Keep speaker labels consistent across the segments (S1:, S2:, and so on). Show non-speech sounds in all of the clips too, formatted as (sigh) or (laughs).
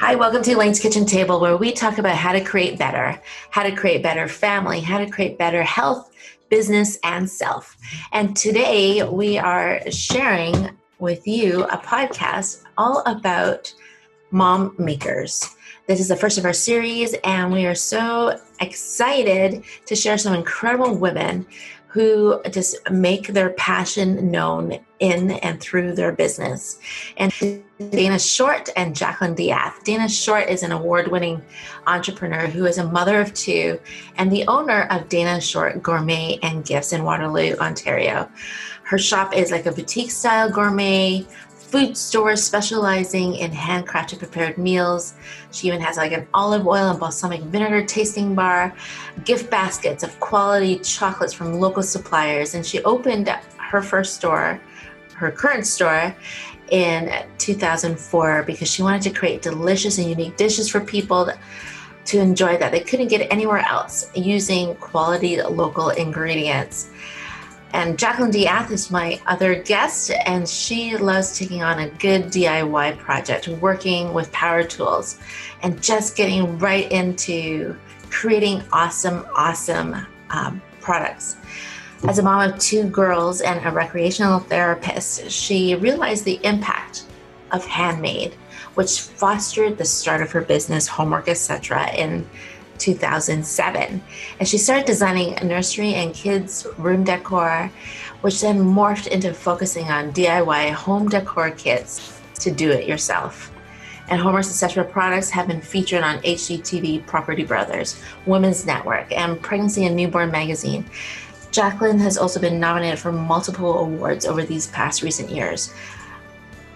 S1: Hi, welcome to Elaine's Kitchen Table, where we talk about how to create better, how to create better family, how to create better health, business, and self. And today we are sharing with you a podcast all about mom makers. This is the first of our series, and we are so excited to share some incredible women who just make their passion known in and through their business. And Dana Short and Jacqueline Diath. Dana Short is an award winning entrepreneur who is a mother of two and the owner of Dana Short Gourmet and Gifts in Waterloo, Ontario. Her shop is like a boutique style gourmet food store specializing in handcrafted prepared meals. She even has like an olive oil and balsamic vinegar tasting bar, gift baskets of quality chocolates from local suppliers. And she opened her first store, her current store, in 2004 because she wanted to create delicious and unique dishes for people to enjoy that they couldn't get anywhere else using quality local ingredients. And Jacqueline Diath is my other guest, and she loves taking on a good DIY project, working with power tools, and just getting right into creating awesome, awesome um, products. As a mom of two girls and a recreational therapist, she realized the impact of handmade, which fostered the start of her business, Homer's Etc., in 2007. And she started designing nursery and kids' room decor, which then morphed into focusing on DIY home decor kits to do it yourself. And Homer's Etc. products have been featured on HGTV, Property Brothers, Women's Network, and Pregnancy and Newborn magazine. Jacqueline has also been nominated for multiple awards over these past recent years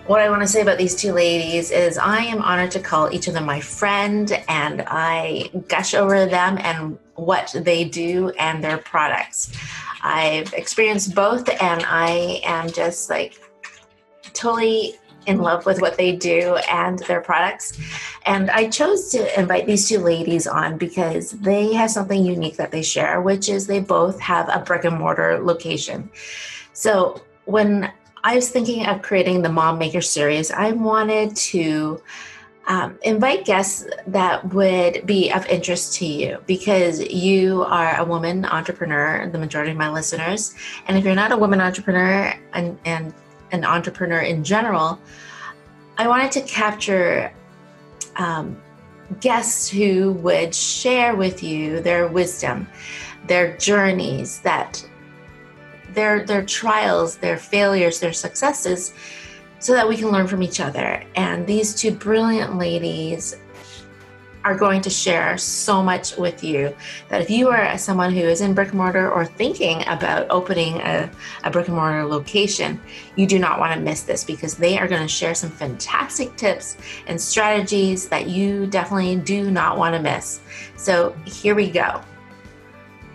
S1: what I want to say about these two ladies is I am honored to call each of them my friend and I gush over them and what they do and their products. I've experienced both and I am just like totally in love with what they do and their products. And I chose to invite these two ladies on because they have something unique that they share, which is they both have a brick and mortar location. So when I was thinking of creating the Mom Maker series. I wanted to um, invite guests that would be of interest to you because you are a woman entrepreneur, the majority of my listeners. And if you're not a woman entrepreneur and, and an entrepreneur in general, I wanted to capture um, guests who would share with you their wisdom, their journeys that their their trials, their failures, their successes, so that we can learn from each other. And these two brilliant ladies are going to share so much with you that if you are someone who is in brick and mortar or thinking about opening a, a brick and mortar location, you do not want to miss this because they are going to share some fantastic tips and strategies that you definitely do not want to miss. So here we go.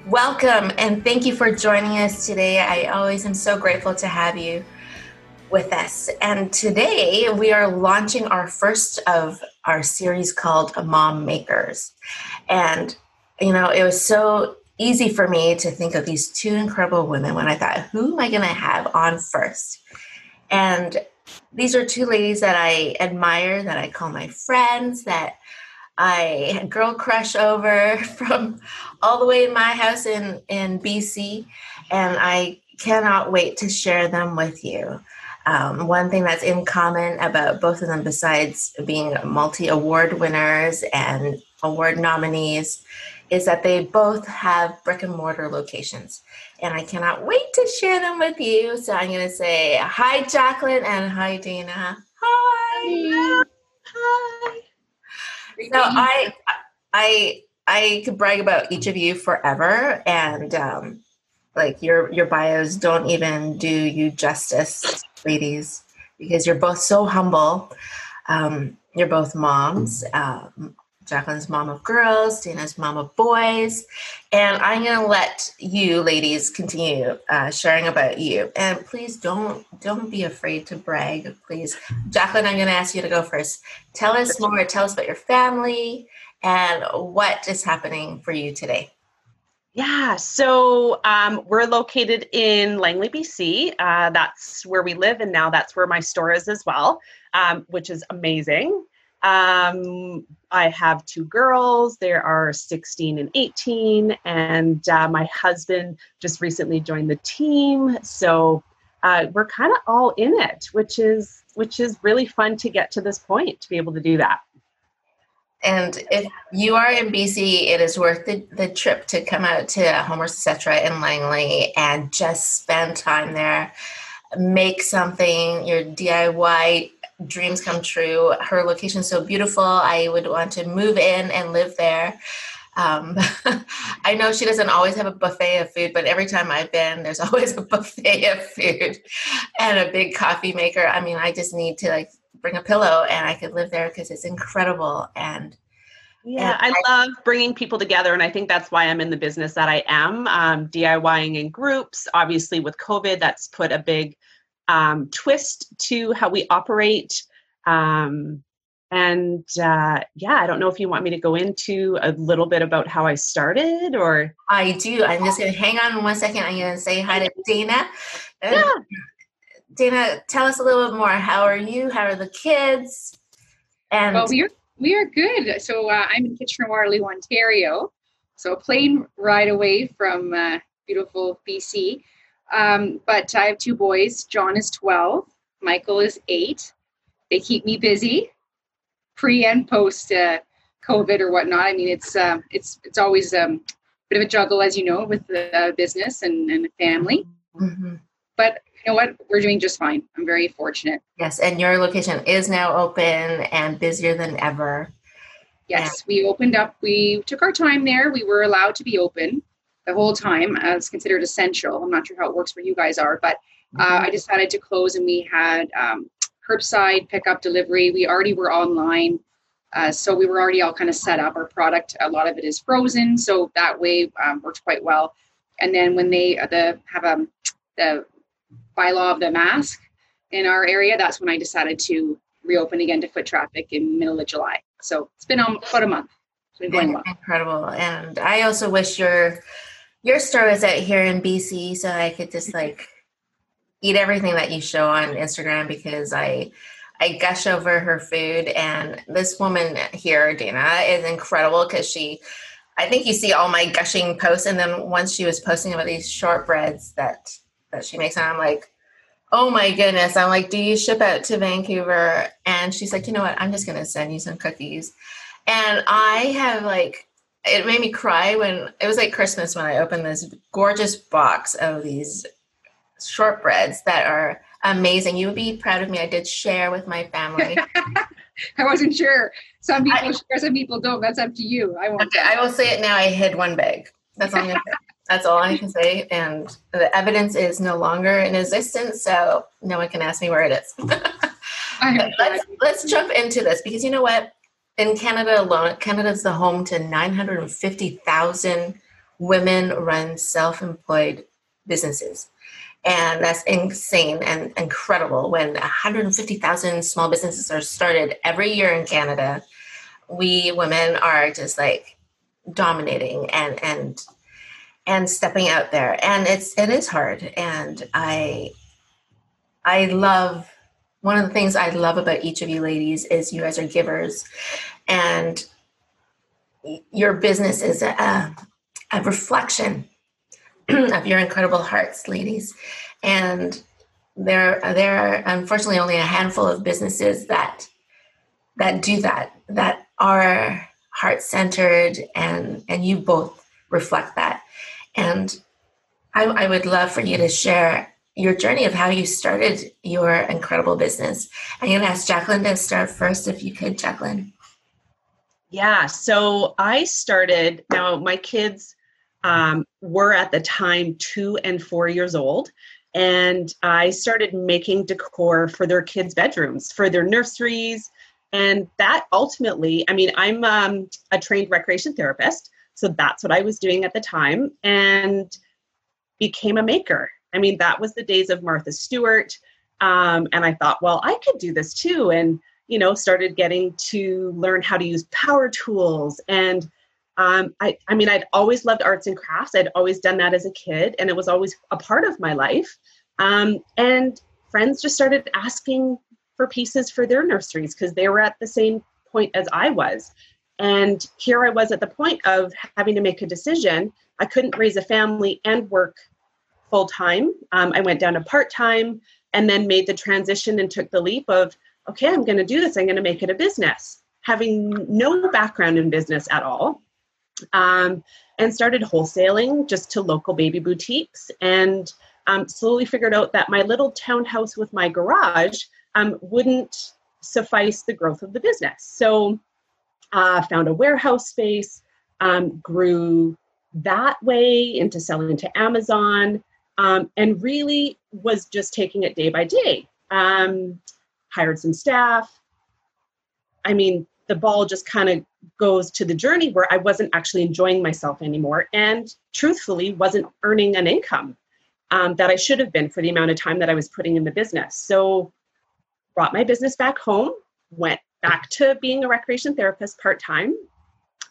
S1: Welcome and thank you for joining us today. I always am so grateful to have you with us. And today we are launching our first of our series called Mom Makers. And, you know, it was so easy for me to think of these two incredible women when I thought, who am I going to have on first? And these are two ladies that I admire, that I call my friends, that I girl crush over (laughs) from all the way in my house in, in BC, and I cannot wait to share them with you. Um, one thing that's in common about both of them, besides being multi award winners and award nominees, is that they both have brick and mortar locations. And I cannot wait to share them with you. So I'm going to say hi, Jacqueline, and hi, Dana. Hi. Hi. So I, I, I could brag about each of you forever, and um, like your your bios don't even do you justice, ladies, because you're both so humble. Um, you're both moms, um, Jacqueline's mom of girls, Dana's mom of boys. And I'm going to let you ladies continue uh, sharing about you. And please don't don't be afraid to brag, please. Jacqueline, I'm going to ask you to go first. Tell us more. Tell us about your family and what is happening for you today.
S2: Yeah, so um, we're located in Langley, BC. Uh, that's where we live, and now that's where my store is as well, um, which is amazing. Um, I have two girls. they are 16 and 18, and uh, my husband just recently joined the team. So uh, we're kind of all in it, which is which is really fun to get to this point to be able to do that.
S1: And if you are in BC, it is worth the, the trip to come out to Homer's Etc. in Langley and just spend time there. Make something, your DIY dreams come true. Her location is so beautiful. I would want to move in and live there. Um, (laughs) I know she doesn't always have a buffet of food, but every time I've been, there's (laughs) always a buffet of food and a big coffee maker. I mean, I just need to like bring a pillow and I could live there because it's incredible. And
S2: yeah, and I, I, love bringing people together. And I think that's why I'm in the business that I am um, DIYing in groups. Obviously, with COVID, that's put a big um, twist to how we operate. Um, and uh, yeah, I don't know if you want me to go into a little bit about how I started or.
S1: I do. I'm just going to hang on one second. I'm going to say hi to Dana. Yeah. Dana, tell us a little bit more. How are you? How are the kids?
S3: And well, we are we are good. So uh, I'm in Kitchener Waterloo, Ontario. So a plane ride away from uh, beautiful BC. Um, but I have two boys. John is 12. Michael is eight. They keep me busy, pre and post uh, COVID or whatnot. I mean, it's uh, it's it's always um, a bit of a juggle, as you know, with the business and, and the family. Mm-hmm. But you know what? We're doing just fine. I'm very fortunate.
S1: Yes, and your location is now open and busier than ever.
S3: Yes, yeah. we opened up. We took our time there. We were allowed to be open the whole time as considered essential. I'm not sure how it works where you guys are, but uh, mm-hmm. I decided to close and we had um, curbside pickup delivery. We already were online. Uh, so we were already all kind of set up. Our product, a lot of it is frozen, so that way um, worked quite well. And then when they uh, the have a um, the bylaw of the mask in our area, that's when I decided to reopen again to foot traffic in middle of July. So it's been um, about a month. It's been going well.
S1: Incredible. And I also wish your your store was out here in BC so I could just like eat everything that you show on Instagram because I I gush over her food and this woman here, Dana, is incredible because she I think you see all my gushing posts and then once she was posting about these shortbreads that that she makes. And I'm like, oh my goodness. I'm like, do you ship out to Vancouver? And she's like, you know what? I'm just going to send you some cookies. And I have like, it made me cry when it was like Christmas when I opened this gorgeous box of these shortbreads that are amazing. You would be proud of me. I did share with my family. (laughs)
S3: I wasn't sure. Some people I, share, some people don't. That's up to you. I won't.
S1: Okay, I will say it now. I hid one bag. That's all I'm gonna say. That's all I can say. And the evidence is no longer in existence, so no one can ask me where it is. (laughs) let's, let's jump into this because you know what? In Canada alone, Canada is the home to 950,000 women run self employed businesses. And that's insane and incredible. When 150,000 small businesses are started every year in Canada, we women are just like dominating and, and and stepping out there. And it's it is hard. And i i love one of the things i love about each of you ladies is you guys are givers. And your business is a, a reflection (clears throat) of your incredible hearts ladies. And there there are unfortunately only a handful of businesses that that do that that are heart centered and and you both reflect that and I, I would love for you to share your journey of how you started your incredible business. I'm going to ask Jacqueline to start first, if you could, Jacqueline.
S2: Yeah, so I started, now my kids um, were at the time two and four years old. And I started making decor for their kids' bedrooms, for their nurseries, And that ultimately, I mean, I'm um, a trained recreation therapist. So that's what I was doing at the time and became a maker. I mean, that was the days of Martha Stewart. Um, and I thought, well, I could do this too. And, you know, started getting to learn how to use power tools. And um, I, I mean, I'd always loved arts and crafts. I'd always done that as a kid, and it was always a part of my life. Um, and friends just started asking for pieces for their nurseries because they were at the same point as I was. And here I was at the point of having to make a decision. I couldn't raise a family and work full time. Um, I went down to part time and then made the transition and took the leap of, okay, I'm going to do this. I'm going to make it a business, having no background in business at all. Um, and started wholesaling just to local baby boutiques and um, slowly figured out that my little townhouse with my garage um, wouldn't suffice the growth of the business. So uh, found a warehouse space, um, grew that way into selling to Amazon, um, and really was just taking it day by day. Um, hired some staff. I mean, the ball just kind of goes to the journey where I wasn't actually enjoying myself anymore and truthfully wasn't earning an income um, that I should have been for the amount of time that I was putting in the business. So brought my business back home, went back to being a recreation therapist part time,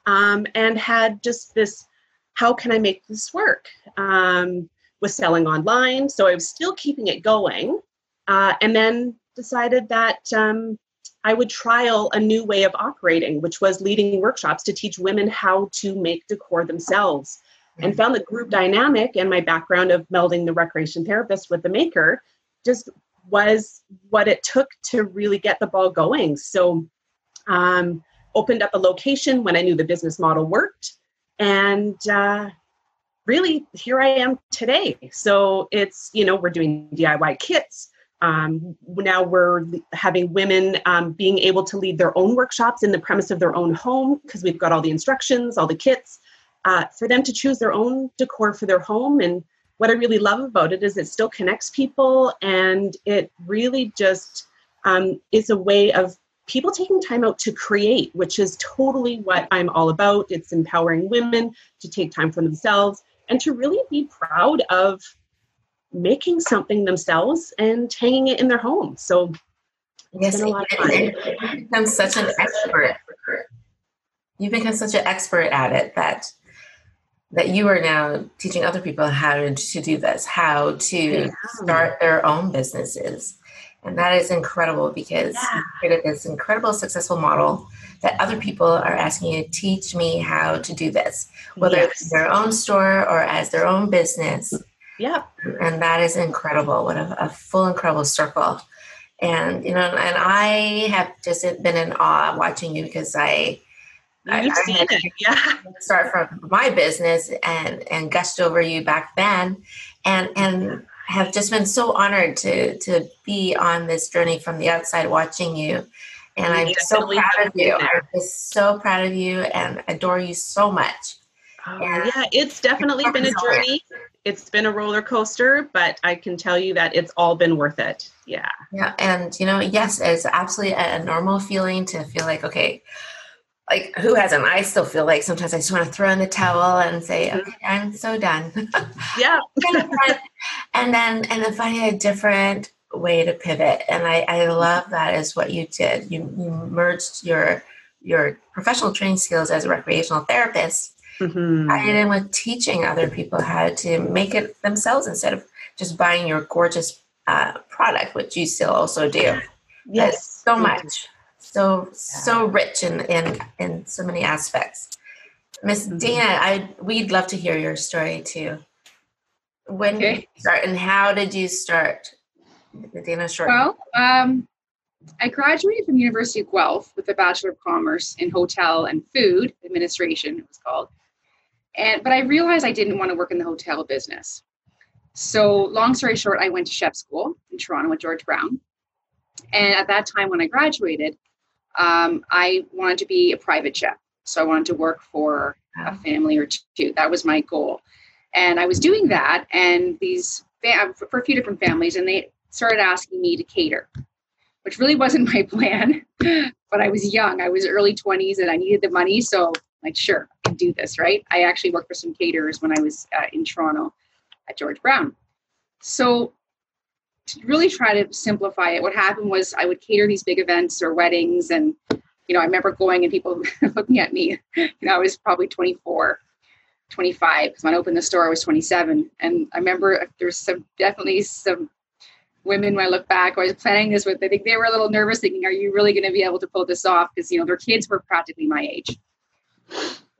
S2: um, and had just this how can I make this work? Um, was selling online, so I was still keeping it going, uh, and then decided that um, I would trial a new way of operating, which was leading workshops to teach women how to make decor themselves. And found the group dynamic and my background of melding the recreation therapist with the maker just was what it took to really get the ball going. So, um, opened up a location when I knew the business model worked, and uh, really here I am today. So it's you know we're doing DIY kits. Um, now we're having women um, being able to lead their own workshops in the premise of their own home because we've got all the instructions, all the kits uh, for them to choose their own decor for their home and what I really love about it is it still connects people and it really just um, is a way of people taking time out to create, which is totally what I'm all about. It's empowering women to take time for themselves and to really be proud of making something themselves and hanging it in their home. So
S1: yes, been a lot of fun. You've become such an expert. You've become such an expert at it that that you are now teaching other people how to, to do this, how to start their own businesses. And that is incredible because yeah. you created this incredible successful model that other people are asking you, to teach me how to do this, whether yes. it's their own store or as their own business.
S2: Yep.
S1: And that is incredible. What a, a full, incredible circle. And, you know, and I have just been in awe watching you because I,
S2: You've I, seen I it, yeah.
S1: Start from my business and and gushed over you back then, and and have just been so honored to to be on this journey from the outside, watching you. And I'm so proud of you. I'm just so proud of you and adore you so much.
S2: Oh, yeah, it's definitely been a journey. It's been a roller coaster, but I can tell you that it's all been worth it. Yeah.
S1: Yeah. And, you know, yes, it's absolutely a normal feeling to feel like, okay, like who hasn't? I still feel like sometimes i just want to throw in the towel and say mm-hmm. okay i'm so done. (laughs)
S2: Yeah. (laughs)
S1: And then and then finding a different way to pivot. And i i love that is what you did. You, you merged your your professional training skills as a recreational therapist. Mm-hmm. added in with teaching other people how to make it themselves instead of just buying your gorgeous uh, product which you still also do.
S2: Yes.
S1: So much so so rich in in in so many aspects. Miss mm-hmm. Dana, I we'd love to hear your story too. When okay. did you start and how did you start Dana Short?
S3: Well, um, I graduated from University of Guelph with a Bachelor of Commerce in Hotel and Food Administration, it was called. And but I realized I didn't want to work in the hotel business. So long story short, I went to chef school in Toronto with George Brown. And at that time when I graduated, um, I wanted to be a private chef. So I wanted to work for a family or two. That was my goal. And I was doing that, and these for a few different families, and they started asking me to cater. which really wasn't my (laughs) plan. but I was young. I was early 20s and I needed the money. So, like, sure, I can do this, right? I actually worked for some caterers when I was uh, in Toronto at George Brown. So, really try to simplify it, what happened was I would cater these big events or weddings. And, you know, I remember going and people (laughs) looking at me. You know, I was probably 24, 25, because when I opened the store, I was 27. And I remember there's some definitely some women when I look back, I was planning this with, I think they were a little nervous thinking, are you really going to be able to pull this off? Because, you know, their kids were practically my age.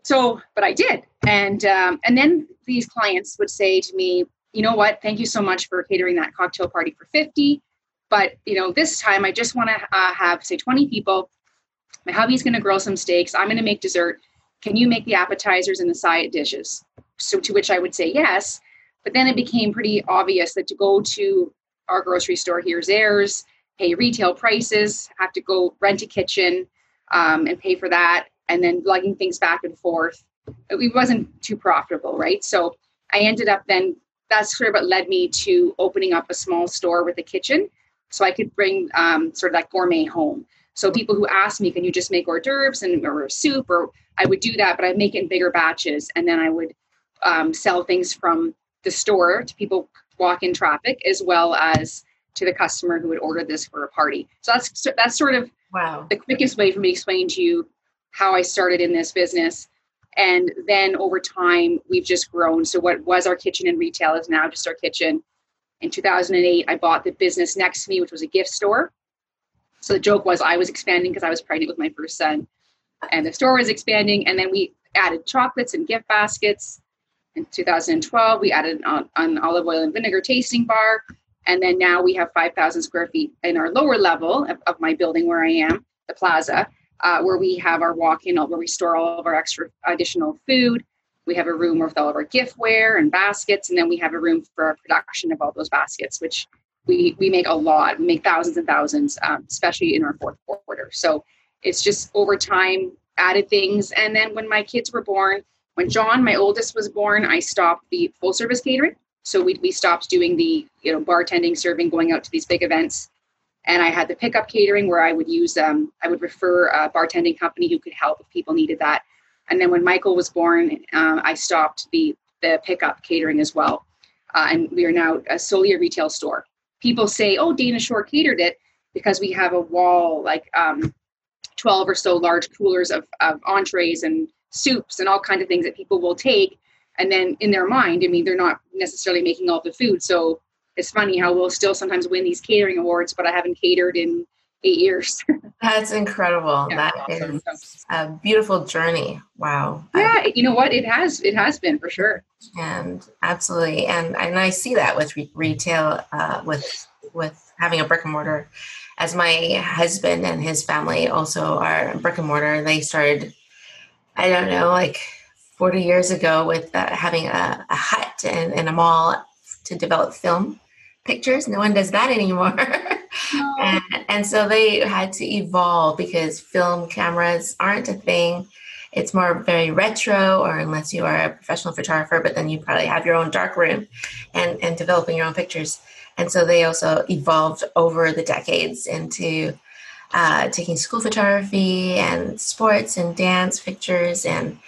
S3: So, but I did. And, um, and then these clients would say to me, you know what, thank you so much for catering that cocktail party for 50. But, you know, this time I just want to uh, have, say, 20 people. My hubby's going to grill some steaks. I'm going to make dessert. Can you make the appetizers and the side dishes? So, to which I would say yes. But then it became pretty obvious that to go to our grocery store, here's theirs, pay retail prices, have to go rent a kitchen um, and pay for that, and then lugging things back and forth. It wasn't too profitable, right? So I ended up then, that's sort of what led me to opening up a small store with a kitchen so I could bring um, sort of that gourmet home. So people who ask me, can you just make hors d'oeuvres and or soup, or I would do that, but I'd make it in bigger batches, and then I would um, sell things from the store to people walk-in traffic as well as to the customer who would order this for a party. So that's that's sort of
S1: wow
S3: the quickest way for me to explain to you how I started in this business. And then over time, we've just grown. So what was our kitchen and retail is now just our kitchen. In 2008, I bought the business next to me, which was a gift store. So the joke was I was expanding because I was pregnant with my first son, and the store was expanding. And then we added chocolates and gift baskets in 2012, we added an, an olive oil and vinegar tasting bar. And then now we have 5,000 square feet in our lower level of, of my building where I am, the plaza, uh, where we have our walk-in, where we store all of our extra additional food. We have a room with all of our giftware and baskets, and then we have a room for our production of all those baskets, which we we make a lot. We make thousands and thousands, um, especially in our fourth quarter. So it's just over time added things. And then when my kids were born, when John, my oldest, was born, I stopped the full service catering. So we, we stopped doing the you know bartending, serving, going out to these big events, and I had the pickup catering where I would use um, I would refer a bartending company who could help if people needed that. And then when Michael was born, um, I stopped the the pickup catering as well, uh, and we are now a solely a retail store. People say, "Oh, Dana Short catered it," because we have a wall like um, 12 or so large coolers of, of entrees and soups and all kinds of things that people will take and then in their mind i mean they're not necessarily making all the food so it's funny how we'll still sometimes win these catering awards but i haven't catered in eight years. (laughs)
S1: That's incredible. Yeah, That awesome. is a beautiful journey. Wow.
S3: Yeah you know what? It has it has been for sure.
S1: And absolutely. And and i see that with re- retail uh, with with having a brick and mortar. As my husband and his family also are brick and mortar they started I don't know, like 40 years ago with uh, having a, a hut and, and, a mall to develop film pictures. No one does that anymore. (laughs) No. and, and so they had to evolve because film cameras aren't a thing. It's more very retro, or unless you are a professional photographer, but then you probably have your own dark room and, and developing your own pictures. And so they also evolved over the decades into uh, taking school photography and sports and dance pictures and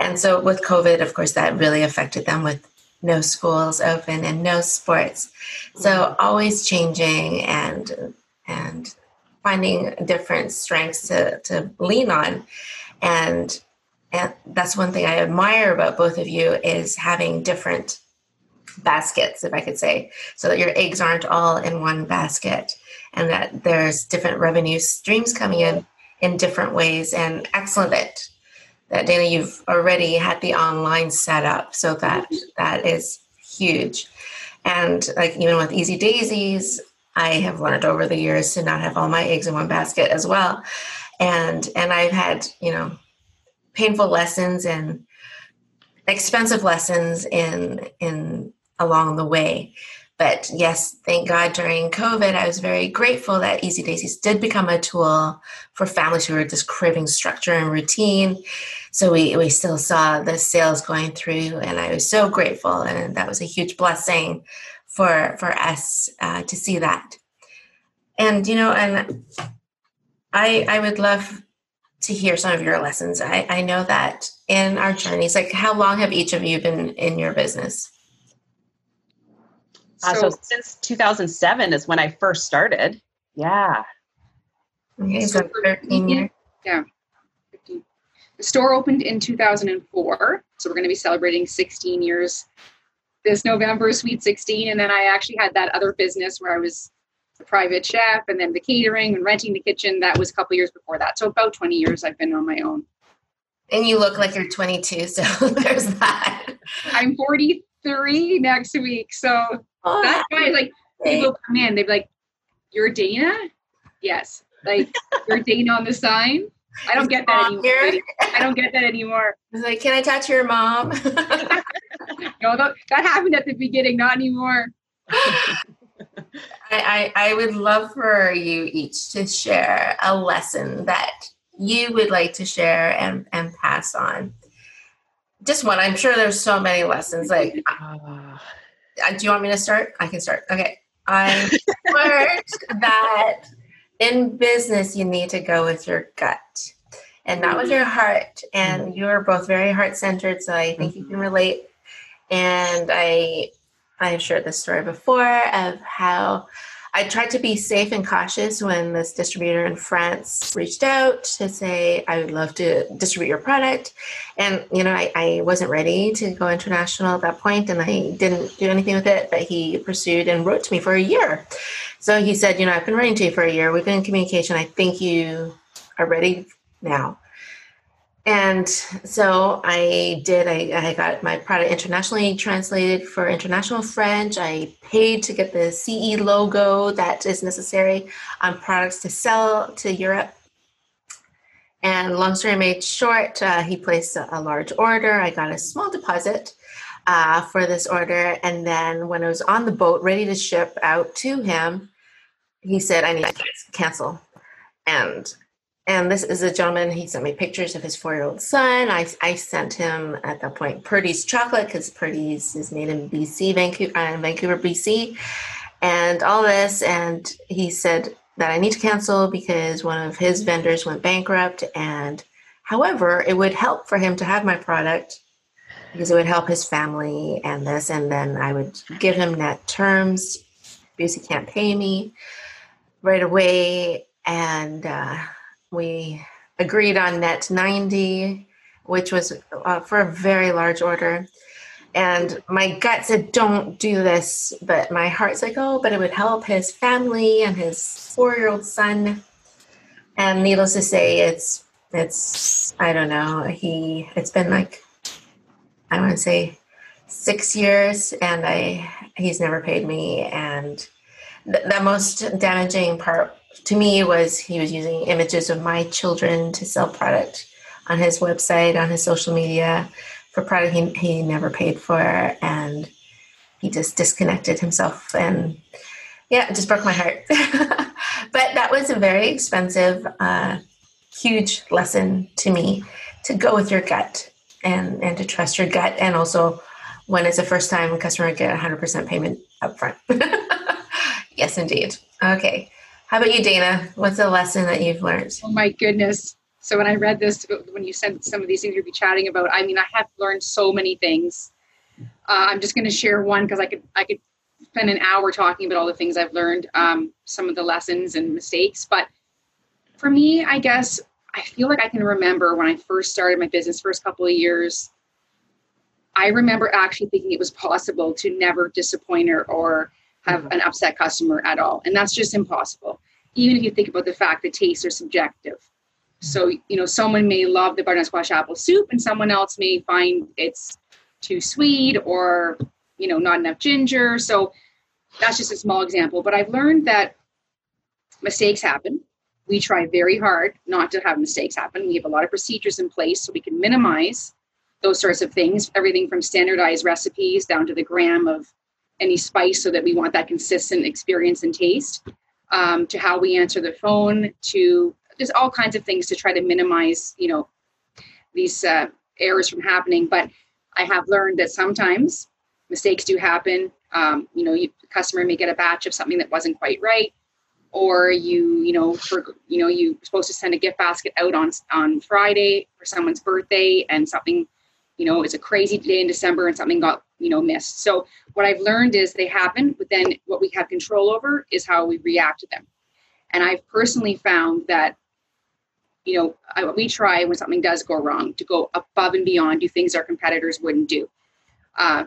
S1: and so with covid of course that really affected them with no schools open and no sports so mm-hmm. always changing and and finding different strengths to, to lean on and and that's one thing i admire about both of you is having different baskets if i could say so that your eggs aren't all in one basket and that there's different revenue streams coming in in different ways. And excellent that Dana, you've already had the online set up, so that that is huge. And like even with Easy Daisies, I have learned over the years to not have all my eggs in one basket as well. And and I've had you know painful lessons and expensive lessons in in along the way but yes, thank God during COVID, I was very grateful that Easy Daisies did become a tool for families who were just craving structure and routine. So we, we still saw the sales going through, and I was so grateful. And that was a huge blessing for, for us uh, to see that. And you know, and I I would love to hear some of your lessons. I, I know that in our journeys, like how long have each of you been in your business?
S2: Uh, so, so, since 2007 is when I first started. Yeah.
S1: Okay, so 13 years.
S3: Yeah. 15. The store opened in 2004, so we're going to be celebrating 16 years this November, Sweet 16. And then I actually had that other business where I was a private chef and then the catering and renting the kitchen. That was a couple years before that. So about 20 years I've been on my own.
S1: And you look like you're 22, so (laughs) there's that.
S3: I'm 43 next week. So oh, that's why, like, people come in, they'd be like, You're Dana? Yes. Like, you're Dana on the sign? I don't get that anymore. I don't get that anymore.
S1: I was like, Can I touch your mom? (laughs)
S3: no, that, that happened at the beginning, not anymore. (laughs)
S1: I, I, I would love for you each to share a lesson that you would like to share and, and pass on. Just one. I'm sure there's so many lessons. Like, (laughs) uh, do you want me to start? I can start. Okay. I learned that in business, you need to go with your gut and not with your heart. And mm-hmm. you're both very heart centered. So I think you can mm-hmm. relate. And I I've shared this story before of how I tried to be safe and cautious when this distributor in France reached out to say, I would love to distribute your product. And, you know, I, I wasn't ready to go international at that point and I didn't do anything with it, but he pursued and wrote to me for a year. So he said, you know, I've been writing to you for a year. We've been in communication. I think you are ready now. And so I did. I, I, got my product internationally translated for international French. I paid to get the CE logo that is necessary on products to sell to Europe. And long story made short, uh, he placed a, a, large order. I got a small deposit uh, for this order. And then when I was on the boat ready to ship out to him, he said, I need to cancel. And and this is a gentleman, he sent me pictures of his four year old son. I, I sent him at that point Purdy's chocolate because Purdy's is made in BC, Vancouver, uh, Vancouver, BC, and all this. And he said that I need to cancel because one of his vendors went bankrupt. And however, it would help for him to have my product because it would help his family and this. And then I would give him net terms because he can't pay me right away. And, uh, we agreed on net 90, which was uh, for a very large order. And my gut said, don't do this. But my heart's like, oh, but it would help his family and his four year old son. And needless to say, it's, it's, I don't know, he, it's been like, I want to say six years and I, he's never paid me. And the, the most damaging part to me was he was using images of my children to sell product on his website on his social media for product he, he never paid for and he just disconnected himself and yeah it just broke my heart. (laughs) But that was a very expensive uh, huge lesson to me to go with your gut and and to trust your gut and also when it's the first time a customer get 100% payment upfront. (laughs) Yes indeed. Okay how about you, Dana? What's a lesson that you've learned?
S3: Oh my goodness. So when I read this, when you sent some of these things you'd be chatting about, I mean, I have learned so many things. Uh, I'm just going to share one because I could I could spend an hour talking about all the things I've learned, um, some of the lessons and mistakes. But for me, I guess I feel like I can remember when I first started my business, first couple of years. I remember actually thinking it was possible to never disappoint her or have an upset customer at all. And that's just impossible. Even if you think about the fact that tastes are subjective. So, you know, someone may love the butternut squash apple soup and someone else may find it's too sweet or, you know, not enough ginger. So that's just a small example. But I've learned that mistakes happen. We try very hard not to have mistakes happen. We have a lot of procedures in place so we can minimize those sorts of things, everything from standardized recipes down to the gram of any spice so that we want that consistent experience and taste um, to how we answer the phone to there's all kinds of things to try to minimize you know these uh, errors from happening. But i have learned that sometimes mistakes do happen. Um, you know you, the customer may get a batch of something that wasn't quite right or you you know for you know you're supposed to send a gift basket out on on friday for someone's birthday and something you know it's a crazy day in december and something got you know missed. So what i've learned is they happen but then what we have control over is how we react to them. And i've personally found that you know I, we try when something does go wrong to go above and beyond do things our competitors wouldn't do. Uh,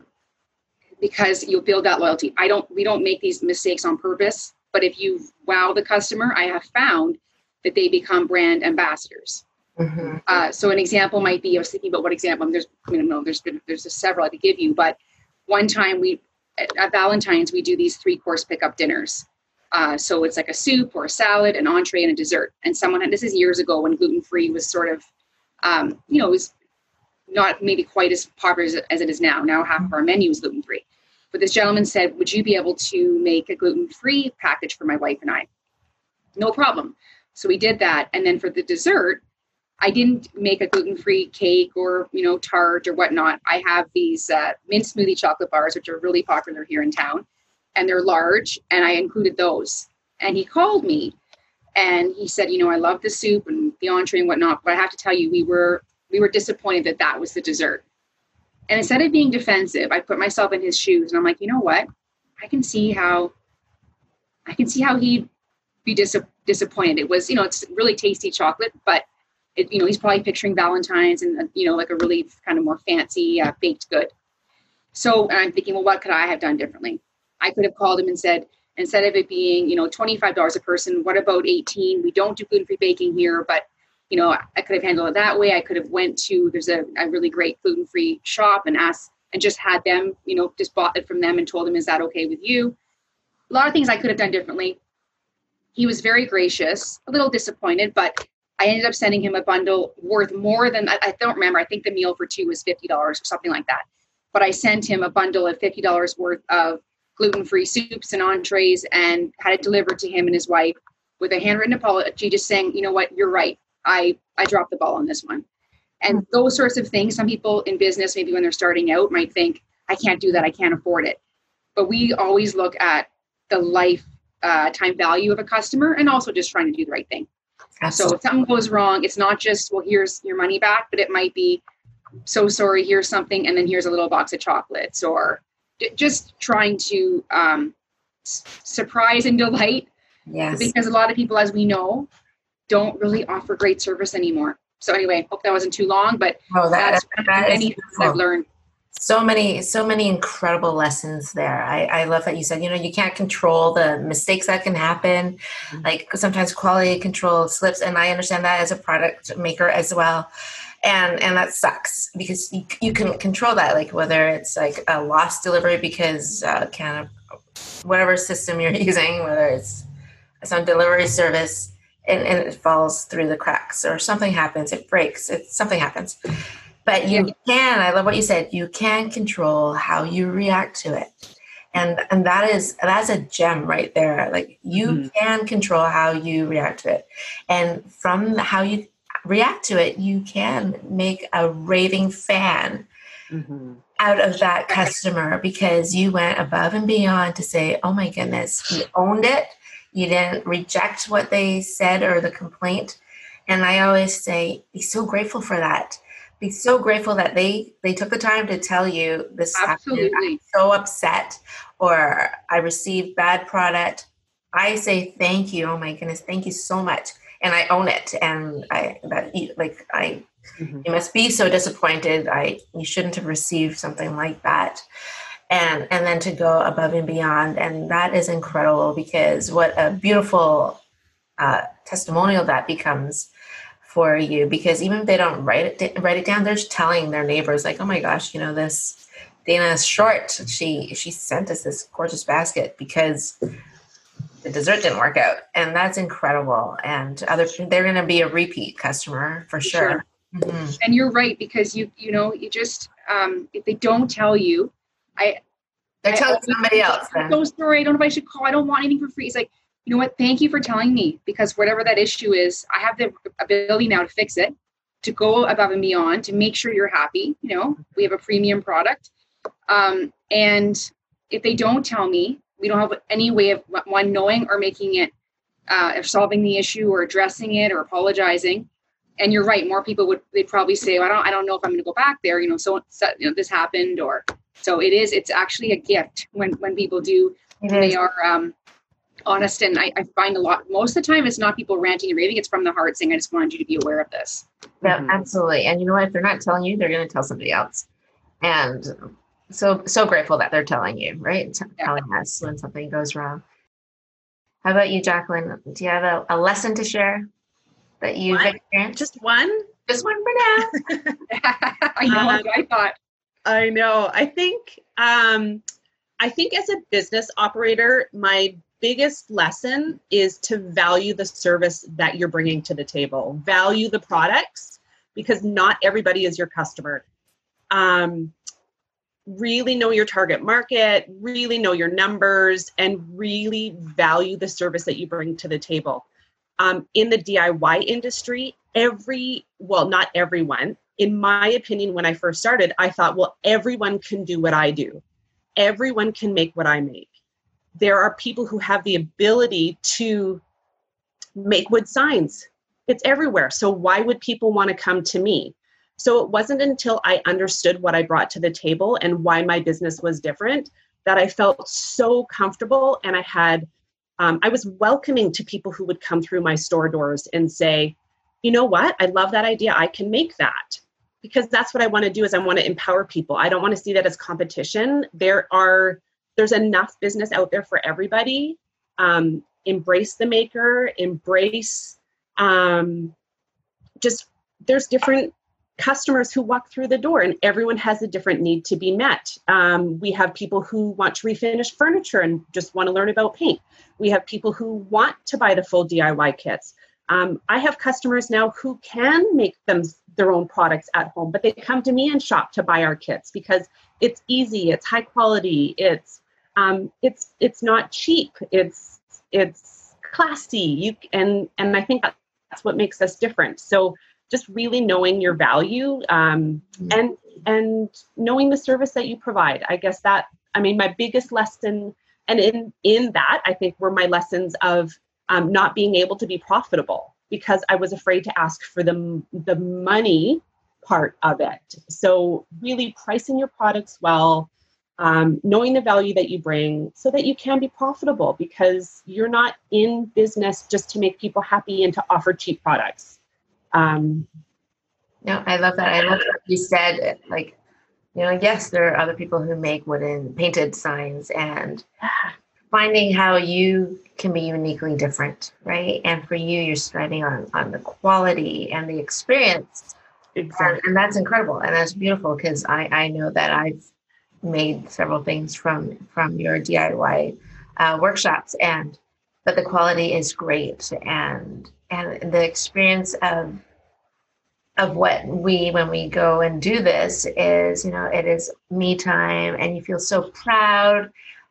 S3: because you'll build that loyalty. I don't we don't make these mistakes on purpose but if you wow the customer, I have found that they become brand ambassadors. Mm-hmm. Uh, so an example might be I was thinking about what example. There's I mean, no, there's been there's several I could give you, but one time we at, at Valentine's we do these three course pickup dinners. Uh, so it's like a soup or a salad, an entree, and a dessert. And someone had this is years ago when gluten free was sort of, um, you know, it was not maybe quite as popular as, as it is now. Now half of our menu is gluten free. But this gentleman said, Would you be able to make a gluten free package for my wife and I? No problem. So we did that. And then for the dessert, I didn't make a gluten free cake or, you know, tart or whatnot. I have these uh, mint smoothie chocolate bars, which are really popular here in town, and they're large, and I included those. And he called me and he said, you know, I love the soup and the entree and whatnot, but I have to tell you, we were we were disappointed that that was the dessert. And instead of being defensive, I put myself in his shoes and I'm like, you know what? I can see how I can see how he'd be dis- disappointed. It was, you know, it's really tasty chocolate, but it, you know, he's probably picturing Valentine's and you know, like a really kind of more fancy uh, baked good. So I'm thinking, well, what could I have done differently? I could have called him and said, instead of it being, you know, $25 a person, what about 18? We don't do gluten-free baking here, but you know, I could have handled it that way. I could have went to there's a, a really great gluten free shop and asked and just had them, you know, just bought it from them and told them, is that okay with you? A lot of things I could have done differently. He was very gracious, a little disappointed, but I ended up sending him a bundle worth more than I, I don't remember. I think the meal for two was fifty dollars or something like that. But I sent him a bundle of fifty dollars worth of gluten-free soups and entrees and had it delivered to him and his wife with a handwritten apology, just saying, you know what, you're right. I I dropped the ball on this one. And hmm. those sorts of things, some people in business, maybe when they're starting out, might think, I can't do that, I can't afford it. But we always look at the life uh, time value of a customer and also just trying to do the right thing. Absolutely. So if something goes wrong, it's not just, well, here's your money back, but it might be, so sorry, here's something, and then here's a little box of chocolates, or just trying to um, surprise and delight. Yes. Because a lot of people, as we know, don't really offer great service anymore. So anyway, hope that wasn't too long, but oh, that, that's that many I've learned.
S1: So many, so many incredible lessons there. I, I love that you said, you know, you can't control the mistakes that can happen. Mm-hmm. Like sometimes quality control slips, and I understand that as a product maker as well. And and that sucks because you, you can control that, like whether it's like a lost delivery because uh, kind of whatever system you're (laughs) using, whether it's some delivery service and, and it falls through the cracks or something happens, it breaks, it something happens. But you can, I love what you said, you can control how you react to it. And and that is that's a gem right there. Like you mm-hmm. can control how you react to it. And from how you react to it, you can make a raving fan mm-hmm. out of that customer because you went above and beyond to say, oh my goodness, you owned it you didn't reject what they said or the complaint. And I always say, be so grateful for that. Be so grateful that they they took the time to tell you this Absolutely. happened. I'm so upset, or I received bad product. I say thank you. Oh my goodness, thank you so much, and I own it. And I that like I, mm-hmm. you must be so disappointed. I you shouldn't have received something like that and and then to go above and beyond and that is incredible because what a beautiful uh, testimonial that becomes for you because even if they don't write it write it down they're just telling their neighbors like oh my gosh you know this dana is short she she sent us this gorgeous basket because the dessert didn't work out and that's incredible and other they're going to be a repeat customer for sure, sure.
S3: Mm-hmm. and you're right because you you know you just um, if they don't tell you I
S1: they're telling somebody else.
S3: I'm so sorry. I don't know if I should call. I don't want anything for free. It's like, you know what? Thank you for telling me because whatever that issue is, I have the ability now to fix it, to go above and beyond, to make sure you're happy. You know, we have a premium product. Um, and if they don't tell me, we don't have any way of one knowing or making it uh, solving the issue or addressing it or apologizing. And you're right. More people would they'd probably say, well, "I don't, I don't know if I'm going to go back there." You know, so, so you know, this happened, or so it is. It's actually a gift when when people do. They are um, honest, and I, I, find a lot. Most of the time, it's not people ranting and raving. It's from the heart saying, "I just wanted you to be aware of this."
S1: Yeah, mm-hmm. absolutely. And you know what? If they're not telling you, they're going to tell somebody else. And so so grateful that they're telling you, right? T- yeah. Telling us when something goes wrong. How about you, Jacqueline? Do you have a, a lesson to share that you've one? experienced?
S2: Just one?
S1: Just one for now. (laughs) (laughs)
S3: I know. Um, I thought.
S2: I know. I think. Um, I think as a business operator, my biggest lesson is to value the service that you're bringing to the table. Value the products because not everybody is your customer. Um, really know your target market, really know your numbers, and really value the service that you bring to the table. Um, in the DIY industry, every, well, not everyone, in my opinion, when I first started, I thought, well, everyone can do what I do, everyone can make what I make. There are people who have the ability to make wood signs. It's everywhere. So, why would people want to come to me? So it wasn't until I understood what I brought to the table and why my business was different that I felt so comfortable and I had um, I was welcoming to people who would come through my store doors and say, you know what, I love that idea. I can make that because that's what I want to do is I want to empower people. I don't want to see that as competition. There are there's enough business out there for everybody. Um, embrace the maker, embrace um, just there's different customers who walk through the door and everyone has a different need to be met. Um, we have people who want to refinish furniture and just want to learn about paint. We have people who want to buy the full diy kits. Um, i have customers now who can make them their own products at home but they come to me and shop to buy our kits because it's easy it's high quality it's um, it's it's not cheap. It's it's classy. You and and i think that's what makes us different. So just really knowing your value um, mm-hmm. and and knowing the service that you provide. I guess that i mean my biggest lesson and in in that i think were my lessons of um, not being able to be profitable because i was afraid to ask for the the money part of it. So really pricing your products well um, knowing the value that you bring so that you can be profitable because you're not in business just to make people happy and to offer cheap products um,
S1: no, I love that. I love what you said. Like, you know, yes, there are other people who make wooden painted signs and finding how you can be uniquely different, right? And for you, you're striving on on the quality and the experience. Exactly. And, and that's incredible. And that's beautiful because I, I know that I've made several things from from your DIY uh, workshops and but the quality is great and and the experience of of what we when we go and do this is you know it is me time and you feel so proud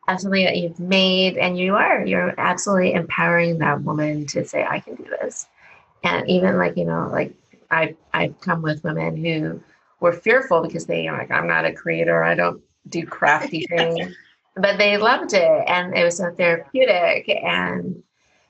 S1: of something that you've made and you are you're absolutely empowering that woman to say i can do this. And even like you know like i i've come with women who were fearful because they are like i'm not a creator. I don't do crafty things but they loved it and it was so therapeutic and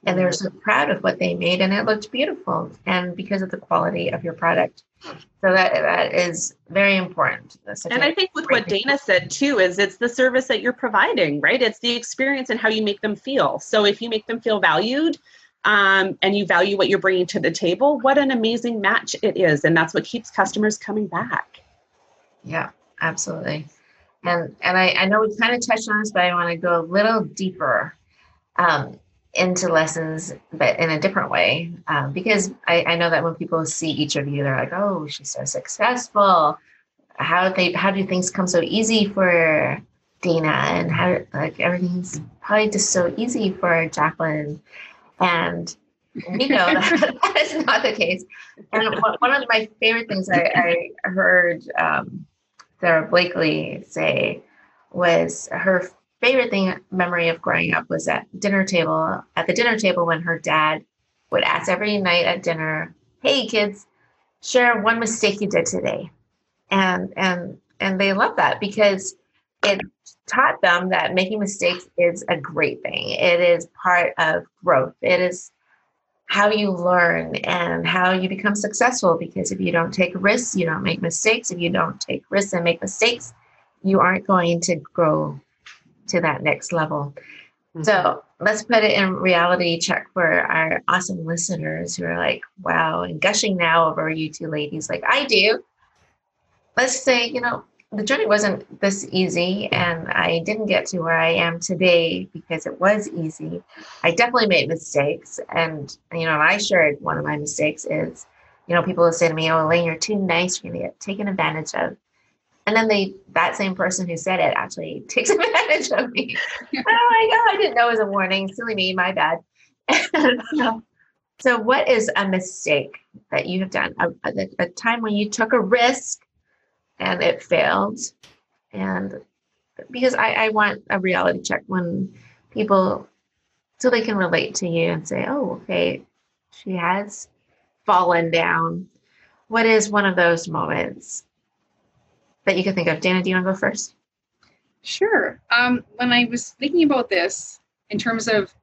S1: and they were so proud of what they made and it looked beautiful and because of the quality of your product. So that that is very important.
S2: And i think with what dana said too is it's the service that you're providing right? It's the experience and how you make them feel. So if you make them feel valued um, and you value what you're bringing to the table what an amazing match it is. And that's what keeps customers coming back.
S1: Yeah absolutely and and i, I know we kind of touched on this but i want to go a little deeper um, into lessons, but in a different way. Um, because I, I know that when people see each of you, they're like, "Oh, she's so successful. How they how do things come so easy for Dana, and how like everything's probably just so easy for Jacqueline." And we know that, that is not the case. And one of my favorite things I, I heard um, Sara Blakely say was her favorite thing memory of growing up was at dinner table at the dinner table when her dad would ask every night at dinner hey kids share one mistake you did today. And and and they love that because it taught them that making mistakes is a great thing. It is part of growth. It is how you learn and how you become successful because if you don't take risks, you don't make mistakes. If you don't take risks and make mistakes, you aren't going to grow to that next level. Mm-hmm. So let's put it in reality check for our awesome listeners who are like, wow, and gushing now over you two ladies, like I do. Let's say, you know, the journey wasn't this easy and I didn't get to where I am today because it was easy. I definitely made mistakes. And, you know, I shared one of my mistakes is, you know, people will say to me, Oh, Elaine, you're too nice. You're going to get taken advantage of. And then they, that same person who said it actually (laughs) takes advantage of me. oh my God, I didn't know it was a warning. Silly me, my bad. (laughs) so, so, what is a mistake that you have done? A, a, a time when you took a risk and it failed. And because I, I want a reality check when people, so they can relate to you and say, oh, okay, she has fallen down. What is one of those moments that you can think of? Dana, do you want to go first?
S3: Sure. Um, when I was thinking about this in terms of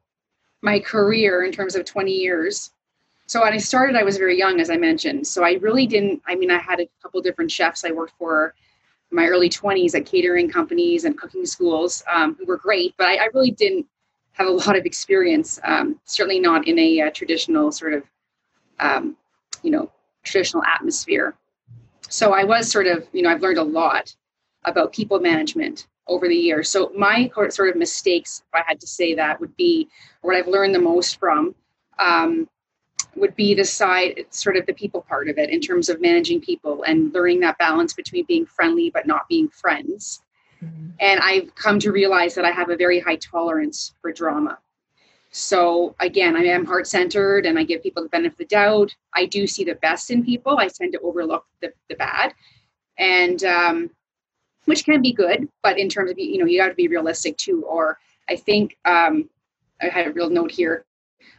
S3: my career, in terms of 20 years, so when I started, I was very young, as I mentioned. So I really didn't. I mean, I had a couple different chefs I worked for in my early 20s at catering companies and cooking schools um, who were great, but I, I, really didn't have a (laughs) lot of experience. Um, certainly not in a uh, traditional sort of, um, you know, traditional atmosphere. So I was sort of, you know, I've learned a lot about people management over the years. So my sort of mistakes, if I had to say that, would be what I've learned the most from um, would be the side sort of the people part of it in terms of managing people and learning that balance between being friendly but not being friends. Mm-hmm. and i've come to realize that i have a very high tolerance for drama. So again i am heart centered and i give people the benefit of the doubt. I do see the best in people. I tend to overlook the, the bad. And um, which can be good but in terms of you know you have to be realistic too or i think um, i had a real note here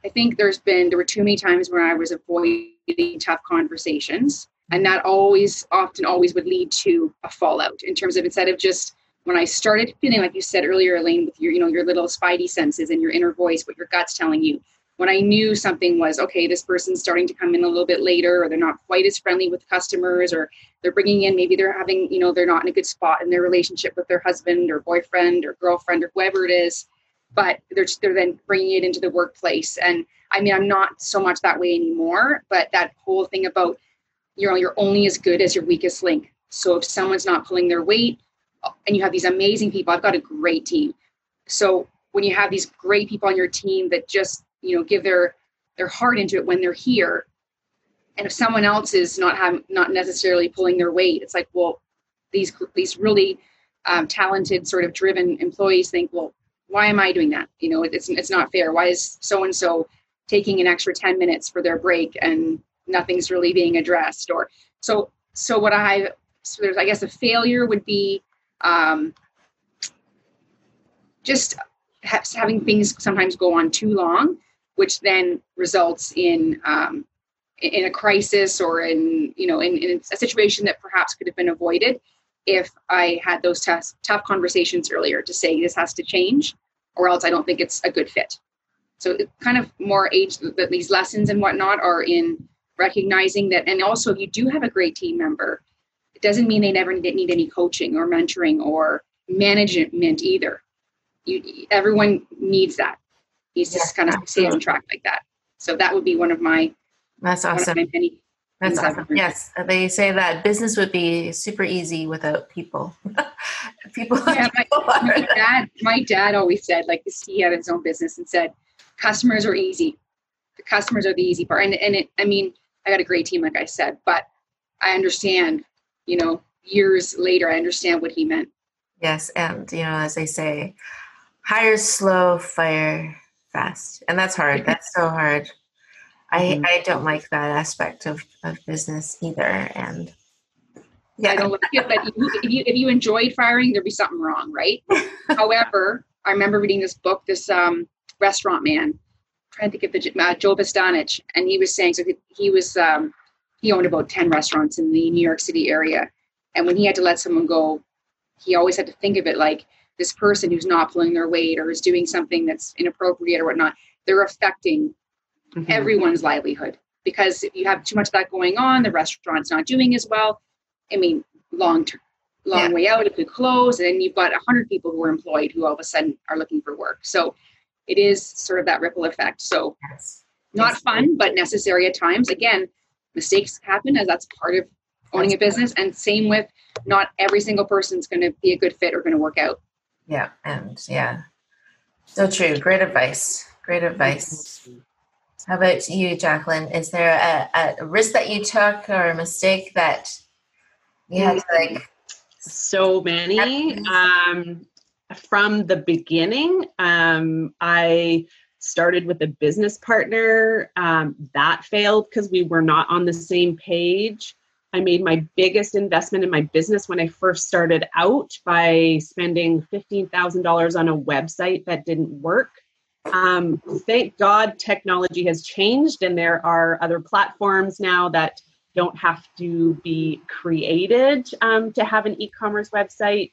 S3: I think there's been there were too many times where I was avoiding tough conversations, and that always, often, always would lead to a fallout in terms of instead of just when I started feeling like you said earlier, Elaine, with your you know your little spidey senses and your inner voice, what your gut's telling you. When I knew something was okay, this person's starting to come in a little bit later, or they're not quite as friendly with customers, or they're bringing in maybe they're having you know they're not in a good spot in their relationship with their husband or boyfriend or girlfriend or whoever it is but they're they're then bringing it into the workplace. And I mean, I'm not so much that way anymore. But that whole thing about you know you're only as good as your weakest link. So if someone's not pulling their weight, and you have these amazing people, I've got a great team. So when you have these great people on your team that just you know give their their heart into it when they're here, and if someone else is not have, not necessarily pulling their weight, it's like well, these these really um, talented sort of driven employees think well why am I doing that? You know, it's it's not fair. Why is so and so taking an extra 10 minutes for their break and nothing's really being addressed? Or so so what I so there's I guess a failure would be um, just ha- having things sometimes go on too long, which then results in um, in a crisis or in you know in, in a situation that perhaps could have been avoided if I had those tough, tough conversations earlier to say this has to change or else I don't think it's a good fit. So kind of more age that these lessons and whatnot are in recognizing that, and also if you do have a great team member, it doesn't mean they never need, need any coaching or mentoring or management either. You, everyone needs that. Yeah, to kind of absolutely. stay on track like that. So that would be one of my.
S1: That's awesome. My many that's awesome. Yes, they say that business would be super easy without people. (laughs) people.
S3: Yeah, my, my, dad. My dad always said, like, he had his own business and said, customers are easy. The customers are the easy part. And and it, I mean, I got a great team, like I said, but I understand. You know, years later, I understand what he meant.
S1: Yes, and you know, as they say, hire slow, fire fast, and that's hard. That's so hard. I, mm-hmm. I don't like that aspect of, of business either. And
S3: yeah, I don't like it. But if you, if you enjoyed firing, there'd be something wrong, right? (laughs) However, I remember reading this book, this um, restaurant man, trying to think of the uh, Joe Bastianich, and he was saying so he was um, he owned about ten restaurants in the New York City area, and when he had to let someone go, he always had to think of it like this person who's not pulling their weight or is doing something that's inappropriate or whatnot. They're affecting mm-hmm. everyone's livelihood. Because if you have too much of that going on, the restaurant's not doing as well. I mean, long term, long yeah. way out, it could close, and then you've got hundred people who are employed who all of a sudden are looking for work. So it is sort of that ripple effect. So yes. not yes. fun, but necessary at times. Again, mistakes happen as that's part of owning a business. And same with not every single person's going to be a good fit or going to work out.
S1: Yeah. And yeah, so true. Great advice. Great advice. How about you, Jacqueline? Is there a, a risk that you took or a mistake that you had to like?
S2: So many. Um, from the beginning, um, I started with a business partner. Um, that failed because we were not on the same page. I made my biggest investment in my business when I first started out by spending $15,000 on a website that didn't work. Um, thank God technology has changed and there are other platforms now that don't have to be created um, to have an e commerce website.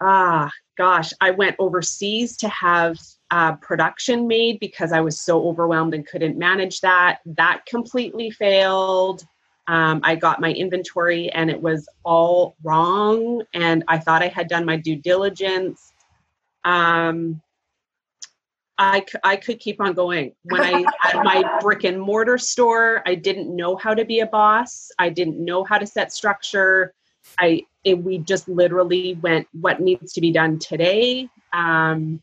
S2: Ah, gosh, I went overseas to have uh, production made because I was so overwhelmed and couldn't manage that. That completely failed. Um, I got my inventory and it was all wrong. And I thought I had done my due diligence. Um, I, I could keep on going. When I had my (laughs) brick and mortar store, I didn't know how to be a boss. I didn't know how to set structure. I it, we just literally went what needs to be done today. Um,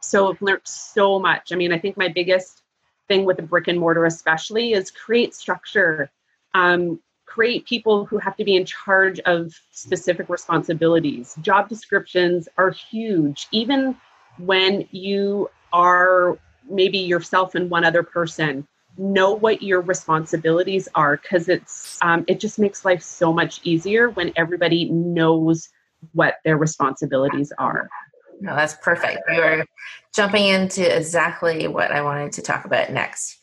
S2: so I've learned so much. I mean, I think my biggest thing with the brick and mortar, especially, is create structure um, create people who have to be in charge of specific responsibilities. Job descriptions are huge, even when you are maybe yourself and one other person. Know what your responsibilities are because it's um, it just makes life so much easier when everybody knows what their responsibilities are.
S1: No, that's perfect. You're jumping into exactly what I wanted to talk about next.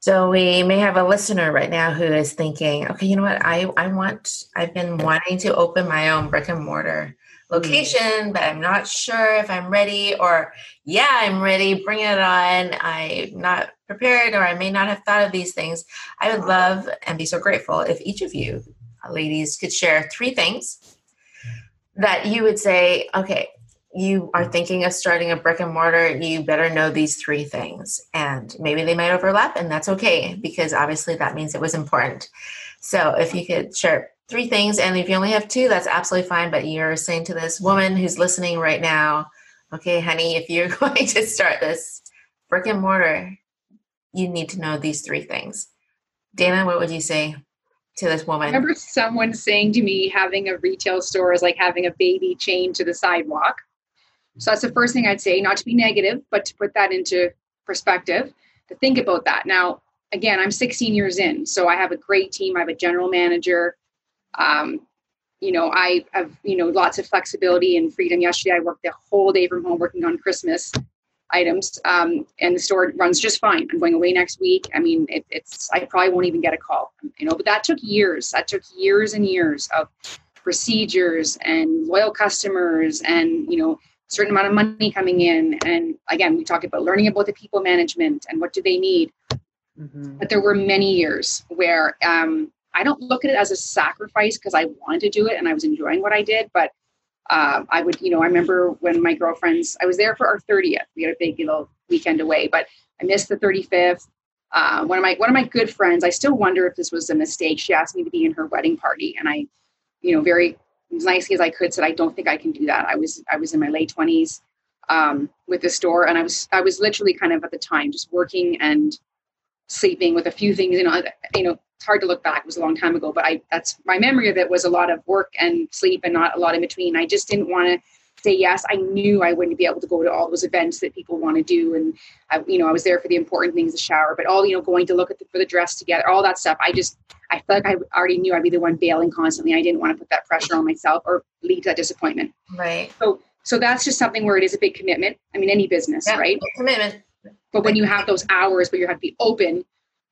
S1: So we may have a listener right now who is thinking, okay, you know what? I, I want, I've been wanting to open my own brick and mortar Mm. location, but I'm not sure if I'm ready or yeah, I'm ready, bring it on. I'm not prepared or I may not have thought of these things. I would love and be so grateful if each of you uh, ladies could share three things that you would say, okay, you are thinking of starting a brick and mortar, you better know these three things. And maybe they might overlap, and that's okay because obviously that means it was important. So if you could share three things, and if you only have two, that's absolutely fine. But you're saying to this woman who's listening right now, okay, honey, if you're (laughs) going to start this brick and mortar, you need to know these three things. Dana, what would you say to this woman?
S3: I remember someone saying to me, having a retail store is like having a baby chained to the sidewalk. So that's the first thing I'd say, not to be negative, but to put that into perspective, to think about that. Now, again, I'm 16 years in, so I have a great team. I have a general manager. Um, you know, I have, you know, lots of flexibility and freedom. Yesterday, I worked the whole day from home working on Christmas items, um, and the store runs just fine. I'm going away next week. I mean, it, it's, I probably won't even get a call, you know, but that took years. That took years and years of procedures and loyal customers and, you know, certain amount of money coming in and again we talked about learning about the people management and what do they need mm-hmm. but there were many years where um, i don't look at it as a sacrifice because i wanted to do it and i was enjoying what i did but uh, i would you know i remember when my girlfriends i was there for our 30th we had a big little weekend away but i missed the 35th uh, one of my one of my good friends i still wonder if this was a mistake. She asked me to be in her wedding party and i you know very as nicely as I could said I don't think I can do that. I was I was in my late twenties um, with the store, and I was I was literally kind of at the time just working and sleeping with a few things. You know, you know, it's hard to look back. It was a long time ago, but I that's my memory of it was a lot of work and sleep and not a lot in between. I just didn't want to say yes. I knew I wouldn't be able to go to all those events that people want to do, and I, you know, I was there for the important things, the shower, but all you know, going to look at the, for the dress together, all that stuff. I just I felt like I already knew I'd be the one bailing constantly. I didn't want to put that pressure on myself or lead to that disappointment.
S1: Right.
S3: So so that's just something where it is a big commitment. I mean, any business,
S1: yeah,
S3: right?
S1: Commitment.
S3: But when you have those hours where you have to be open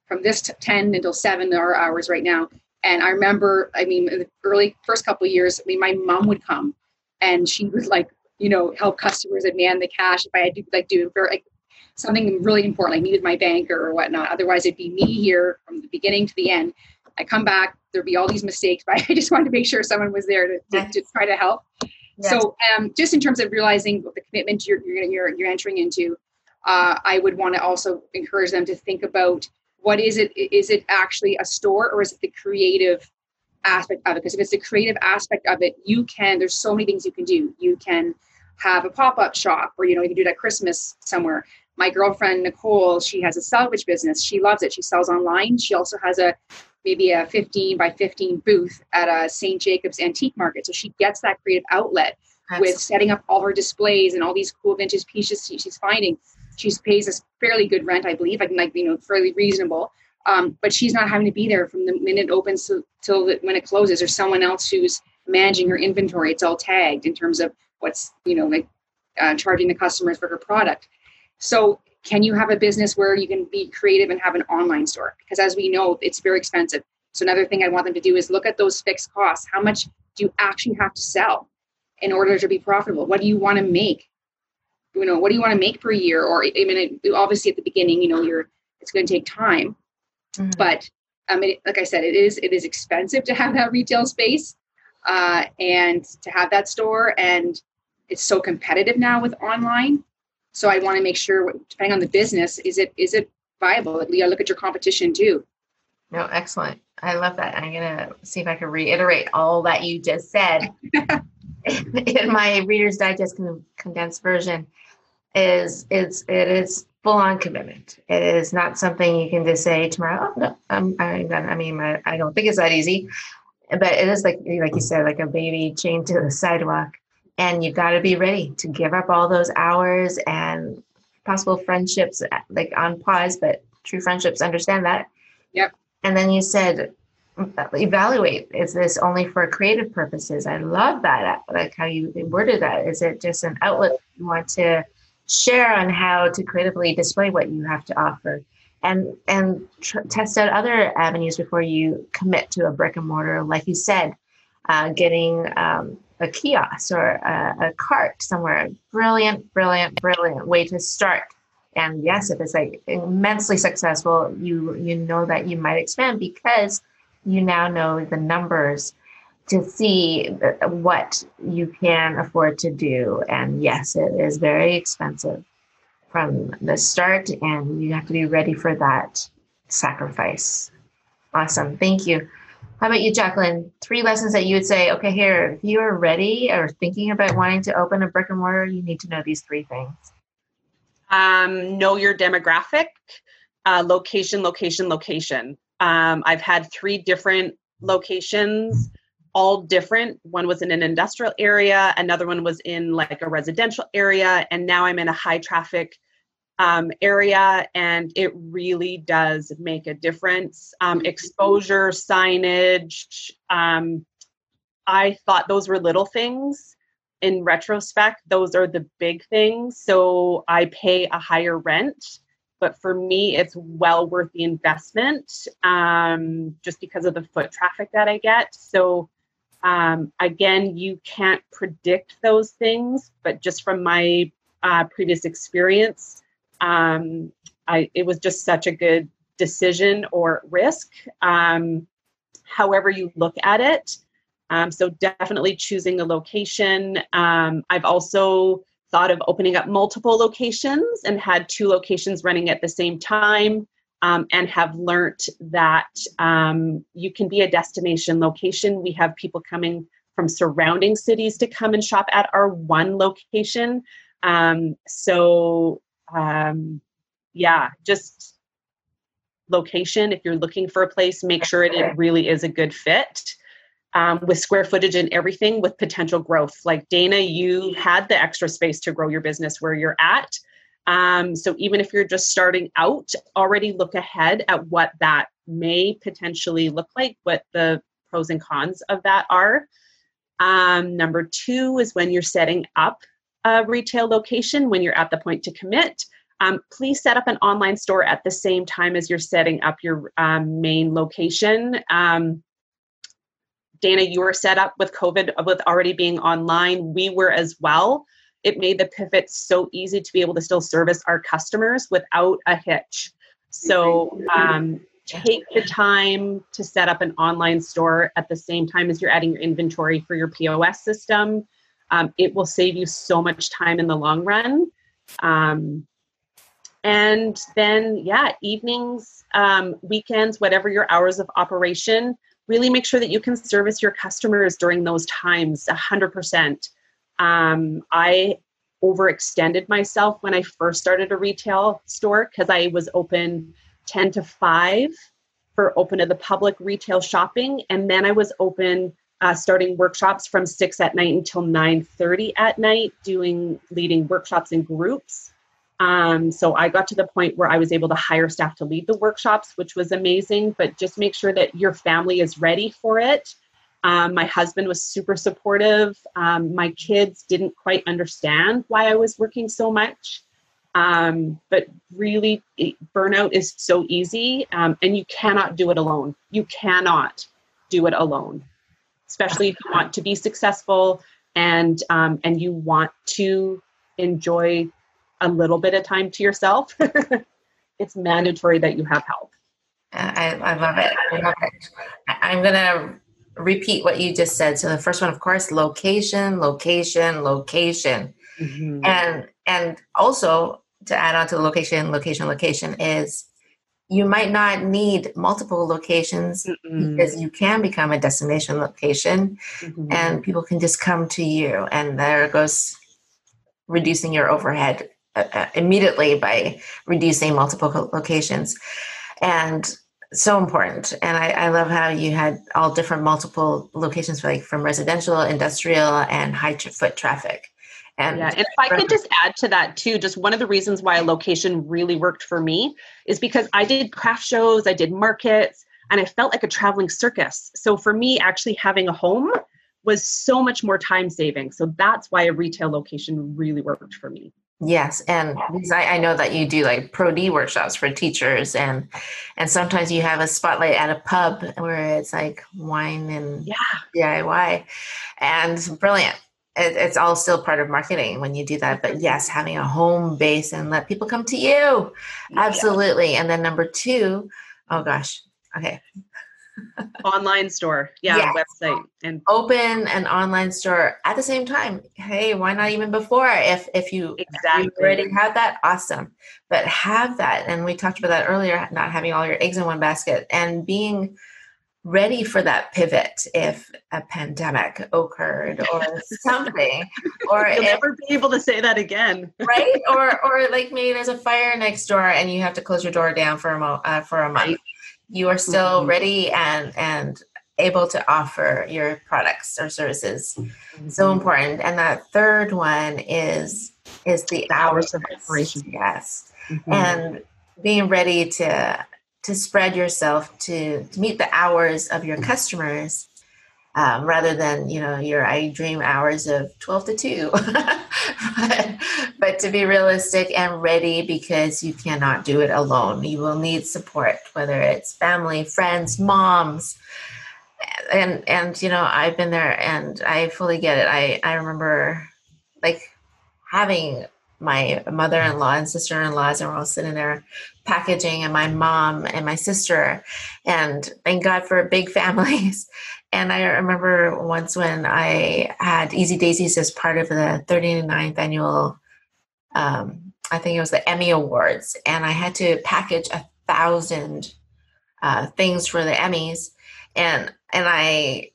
S3: from this 10 until 7 our hours right now and i remember i mean the early first couple of years i mean my mom would come and she would like you know help customers and man the cash if i had to like do like something really important, like needed my banker or whatnot. Otherwise, it'd be me here from the beginning to the end. I come back, there'd be all these mistakes, (laughs) but I just wanted to make sure someone was there to, to, to try to help. Yes. So, um, just in terms of realizing the commitment you're you're you're, you're entering into, uh, I would want to also encourage them to think about what is it? Is it actually a store or is it the creative aspect of it? Because if it's the creative aspect of it, you can. There's so many things you can do. You can have a pop-up shop, or you know, you can do that Christmas somewhere. My girlfriend Nicole, she has a salvage business. She loves it. She sells online. She also has a maybe a 15 by 15 booth at a St. Jacobs antique market. So she gets that creative outlet with setting up all her displays and all these cool vintage pieces she's finding. She pays us fairly good rent, I believe, like, like you know, fairly reasonable. Um, but she's not having to be there from the minute it opens to, till the, when it closes. There's someone else who's managing her inventory. It's all tagged in terms of what's you know like uh, charging the customers for her product. So can you have a business where you can be creative and have an online store? Because as we know, it's very expensive. So another thing I want them to do is look at those fixed costs. How much do you actually have to sell in order to be profitable? What do you want to make? You know, what do you want to make per year? Or I mean, it, obviously at the beginning, you know, you're it's going to take time, mm-hmm. but i mean like I said, it is it is expensive to have that retail space uh, and to have that store, and it's so competitive now with online so I want to make sure, depending on the business, is it is it viable? You look at your competition too.
S1: No, excellent. I love that. I'm gonna see if I can reiterate all that you just said (laughs) (laughs) in my Reader's Digest condensed version. Is it's it is full on commitment. It is not something you can just say tomorrow. Oh, no, I'm I'm done. I mean, I, I don't think it's that easy, but it is like like you said, like a baby chained to the sidewalk and you've got to be ready to give up all those hours and possible friendships uh, like on pause but true friendships understand that
S3: yep
S1: and then you said uh, evaluate is this only for creative purposes i love that uh, like how you worded that is it just an outlet you want to share on how to creatively display what you have to offer and and tr- test out other avenues before you commit to a brick and mortar like you said uh, getting um, a kiosk or a, a cart somewhere. Brilliant, brilliant, brilliant way to start. And yes, if it's like immensely successful, you you know that you might expand because you now know the numbers to see what you can afford to do. And yes, it is very expensive from the start, and you have to be ready for that sacrifice. Awesome. Thank you. How about you, Jacqueline? Three lessons that you would say, okay, here, if you are ready or thinking about wanting to open a brick and mortar, you need to know these three things.
S2: Um, know your demographic, uh, location, location, location. Um, I've had three different locations, all different. One was in an industrial area, another one was in like a residential area, and now I'm in a high traffic um, area, and it really does make a difference. Um, exposure, signage. Um, I thought those were little things. In retrospect, those are the big things. So I pay a higher rent, but for me, it's well worth the investment um, just because of the foot traffic that I get. So um, again, you can't predict those things, but just from my uh, previous experience, um, I, it was just such a good decision or risk, um, however you look at it. Um, so definitely choosing a location. Um, I've also thought of opening up multiple locations and had two locations running at the same time. Um, and have learned that um, you can be a destination location. We have people coming from surrounding cities to come and shop at our one location. Um, so um, yeah, just location. If you're looking for a place, make sure it, it really is a good fit. Um, with square footage and everything with potential growth. Like Dana, you had the extra space to grow your business where you're at. Um, so even if you're just starting out, already look ahead at what that may potentially look like, what the pros and cons of that are. Um, number two is when you're setting up a retail location, when you're at the point to commit, um, please set up an online store at the same time as you're setting up your um, main location. Um, Dana, you were set up with COVID with already being online. We were as well. It made the pivot so easy to be able to still service our customers without a hitch. So um, take the time to set up an online store at the same time as you're adding your inventory for your POS system. Um, it will save you so much time in the long run. Um, and then, yeah, evenings, um, weekends, whatever your hours of operation, really make sure that you can service your customers during those times 100%. Um, I overextended myself when I first started a retail store because I was open 10 to 5 for open to the public retail shopping. And then I was open uh, starting workshops from 6 at night until 9.30 at night doing leading workshops in groups um, so I got to the point where I was able to hire staff to lead the workshops, which was amazing. But just make sure that your family is ready for it. Um, my husband was super supportive. Um, my kids didn't quite understand why I was working so much. Um, but really, it, burnout is so easy, um, and you cannot do it alone. You cannot do it alone, especially if you want to be successful and um, and you want to enjoy a little bit of time to yourself, (laughs) it's mandatory that you have help.
S1: I, I love it. I love it. I'm to repeat what you just said. So the first one, of course, location, location, location. Mm-hmm. And and also to add on to the location, location, location is you might not need multiple locations Mm-mm. because you can become a destination location mm-hmm. and people can just come to you and there goes reducing your overhead uh, uh, immediately by reducing multiple locations and so important and I, I, love how you had all different multiple locations like from residential industrial and high foot traffic
S2: and yeah, if I could just add to that too, just one of the reasons why a location really worked for me is because I did craft shows, I did markets, and I felt like a traveling circus. So for me, actually having a home was so much more time saving. So that's why a retail location really worked for me.
S1: Yes, and because I, I know that you do like Pro D workshops for teachers, and and sometimes you have a spotlight at a pub where it's like wine and
S2: yeah
S1: DIY, and brilliant. It, it's all still part of marketing when you do that. But yes, having a home base and let people come to you, absolutely. Yeah. And then number two, oh gosh, okay,
S2: online store. Yeah website and
S1: open an online store at the same time. Hey why not even before? If if you, exactly. If you already have that awesome. But have that and we talked about that earlier not having all your eggs in one basket and being ready for that pivot if a pandemic occurred or (laughs) something or
S2: you'll if, never be able to say that again.
S1: Right? Or or like maybe there's a fire next door and you have to close your door down for a mo- uh, for a month you are still mm-hmm. ready and and able to offer your products or services mm-hmm. so important and that third one is is the hours of operation yes mm-hmm. and being ready to to spread yourself to, to meet the hours of your customers um, rather than you know your I dream hours of 12 to 2 (laughs) but, but to be realistic and ready because you cannot do it alone. You will need support whether it's family friends moms. And and you know I've been there and I fully get it. I I remember like having my mother-in-law and sister-in-laws and we're all sitting there packaging and my mom and my sister. And thank god for big (laughs) families and i remember once when i had easy daisies as part of the 39th annual um, i think it was the emmy awards. And i had to package a thousand uh, things for the emmys. And and i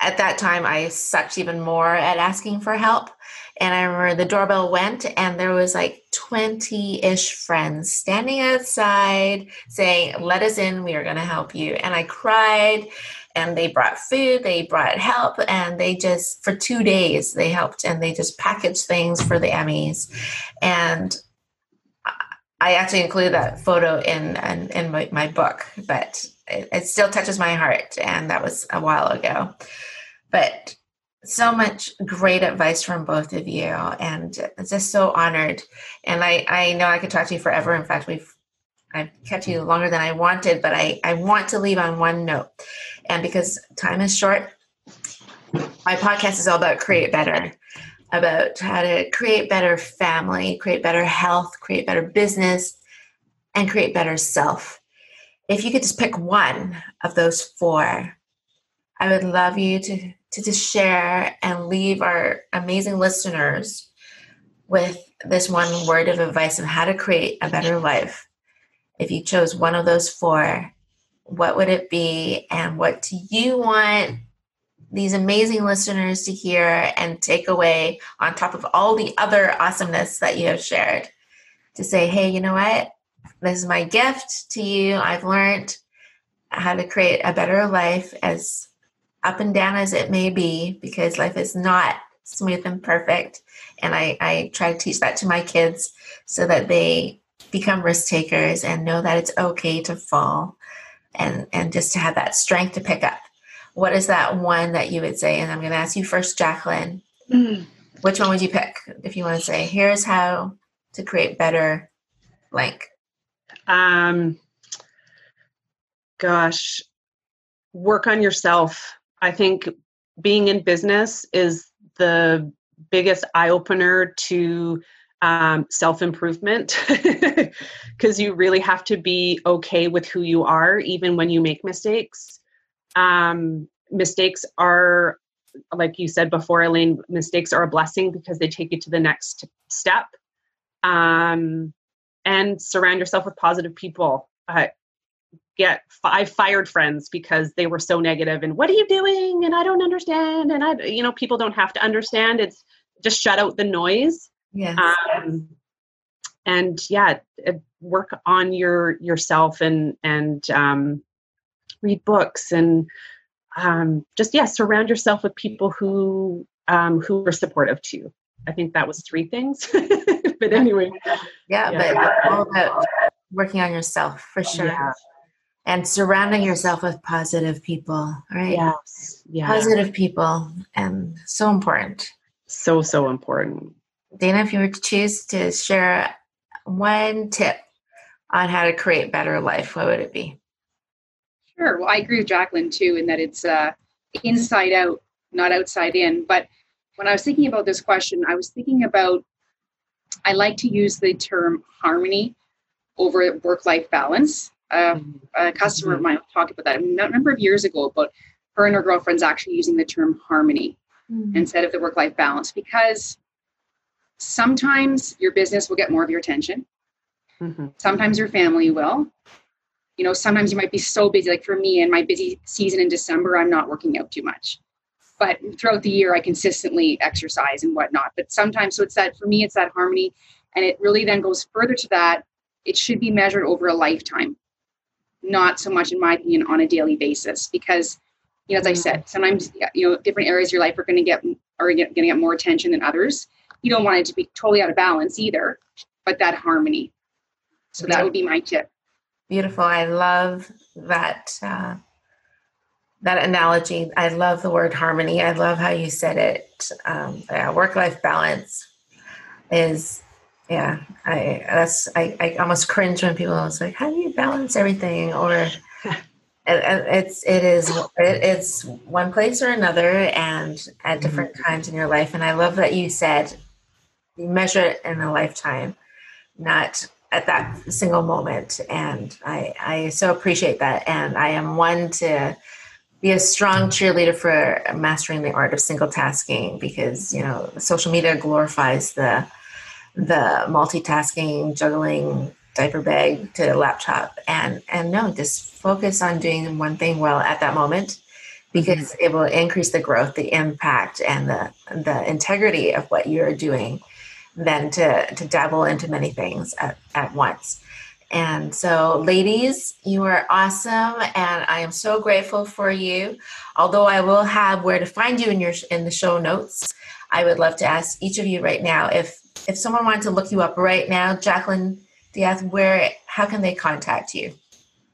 S1: at that time i sucked even more at asking for help. And i remember the doorbell went and there was like 20-ish friends standing outside saying let us in we are going to help you. And i cried and they brought food they brought help and they just for two days they helped and they just packaged things for the emmys. And i actually include that photo in in, in my, my book but it, it still touches my heart and that was a while ago. But so much great advice from both of you and just so honored. And i i know i could talk to you forever. In fact we've i've kept you longer than i wanted but i i want to leave on one note and because time is short my podcast is all about create better about how to create better family, create better health, create better business, and create better self. If you could just pick one of those four, I would love you to, to just share and leave our amazing listeners with this one word of advice on how to create a better life. If you chose one of those four, what would it be? And what do you want these amazing listeners to hear and take away on top of all the other awesomeness that you have shared to say, hey, you know what? This is my gift to you. I've learned how to create a better life as up and down as it may be, because life is not smooth and perfect. And I, I try to teach that to my kids so that they become risk takers and know that it's okay to fall and, and just to have that strength to pick up. What is that one that you would say? And I'm going to ask you first, Jacqueline. Mm. Which one would you pick if you want to say, here's how to create better blank?
S2: Um, gosh, work on yourself. I think being in business is the biggest eye opener to um, self improvement because (laughs) you really have to be okay with who you are, even when you make mistakes. Um, mistakes are, like you said before, Elaine, mistakes are a blessing because they take you to the next step. Um, and surround yourself with positive people. Uh, get I fired friends because they were so negative and what are you doing and I don't understand and I you know people don't have to understand it's just shut out the noise.
S1: Yeah.
S2: Um, and yeah, work on your yourself and and um, read books and um, just yeah surround yourself with people who um, who are supportive to you. I think that was three things. (laughs) but anyway.
S1: Yeah, yeah, but all about working on yourself for sure. Yeah. And surrounding yourself with positive people, right?
S2: Yes.
S1: Yeah. Positive people and so important.
S2: So, so important.
S1: Dana, if you were to choose to share one tip on how to create better life, what would it be?
S3: Sure. Well, I agree with Jacqueline too, in that it's uh, inside out, not outside in. But when I was thinking about this question, I was thinking about I like to use the term harmony over work-life balance. Uh, a customer of mine talked about that a number of years ago about her and her girlfriends actually using the term harmony mm-hmm. instead of the work-life balance because sometimes your business will get more of your attention. Mm-hmm. Sometimes your family will. You know, sometimes you might be so busy. Like for me, in my busy season in December, I'm not working out too much but throughout the year i consistently exercise and whatnot but sometimes so it's that for me it's that harmony and it really then goes further to that it should be measured over a lifetime not so much in my opinion on a daily basis because you know as i mm-hmm. said sometimes you know different areas of your life are going to get are going to get more attention than others you don't want it to be totally out of balance either but that harmony so that would be my tip
S1: beautiful i love that uh, that analogy. I love the word harmony. I love how you said it. Um, yeah, work life balance is yeah. I that's I, I almost cringe when people are like, how do you balance everything? Or (laughs) it's it is it's one place or another, and at different mm-hmm. times in your life. And I love that you said you measure it in a lifetime, not at that single moment. And I I so appreciate that. And I am one to be a strong cheerleader for mastering the art of single tasking because you know social media glorifies the the multitasking juggling diaper bag to laptop and and no just focus on doing one thing well at that moment because mm-hmm. it will increase the growth the impact and the the integrity of what you're doing than to to dabble into many things at, at once and so, ladies, you are awesome, and I am so grateful for you. Although I will have where to find you in your in the show notes, I would love to ask each of you right now if if someone wanted to look you up right now, Jacqueline Diaz, where how can they contact you?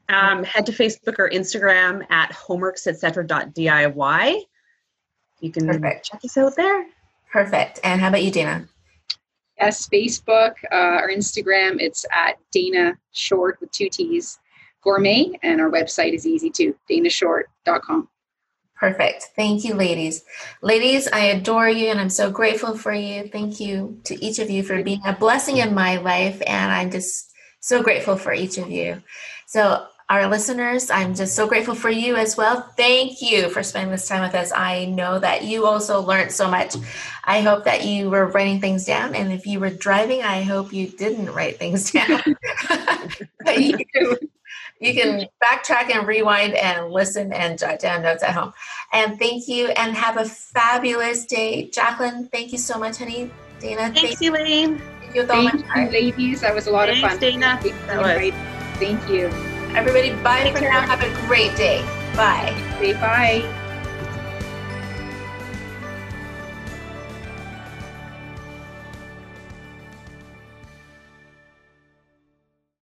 S2: Um, head to Facebook or Instagram at homers etc.diy. You can Perfect. check us out there.
S1: Perfect. And how about you, Dana?
S3: Yes, Facebook uh, or Instagram, it's at Dana Short with two T's gourmet, and our website is easy too, danashort.com.
S1: Perfect. Thank you, ladies. Ladies, I adore you and I'm so grateful for you. Thank you to each of you for being a blessing in my life. And I'm just so grateful for each of you. So, our listeners, I'm just so grateful for you as well. Thank you for spending this time with us. I know that you also learned so much. I hope that you were writing things down. And if you were driving, I hope you didn't write things down. (laughs) you, you can backtrack and rewind and listen and jot down notes at home. And thank you and have a fabulous day. Jacqueline, thank you so much, honey. Dana,
S2: thanks, thank Elaine.
S3: Thank you, thank you ladies. That was a lot
S2: thanks,
S3: of fun.
S2: Dana.
S3: That was. Thank you.
S1: Everybody, bye Take for care. now. Have a great day. Bye.
S3: Say bye.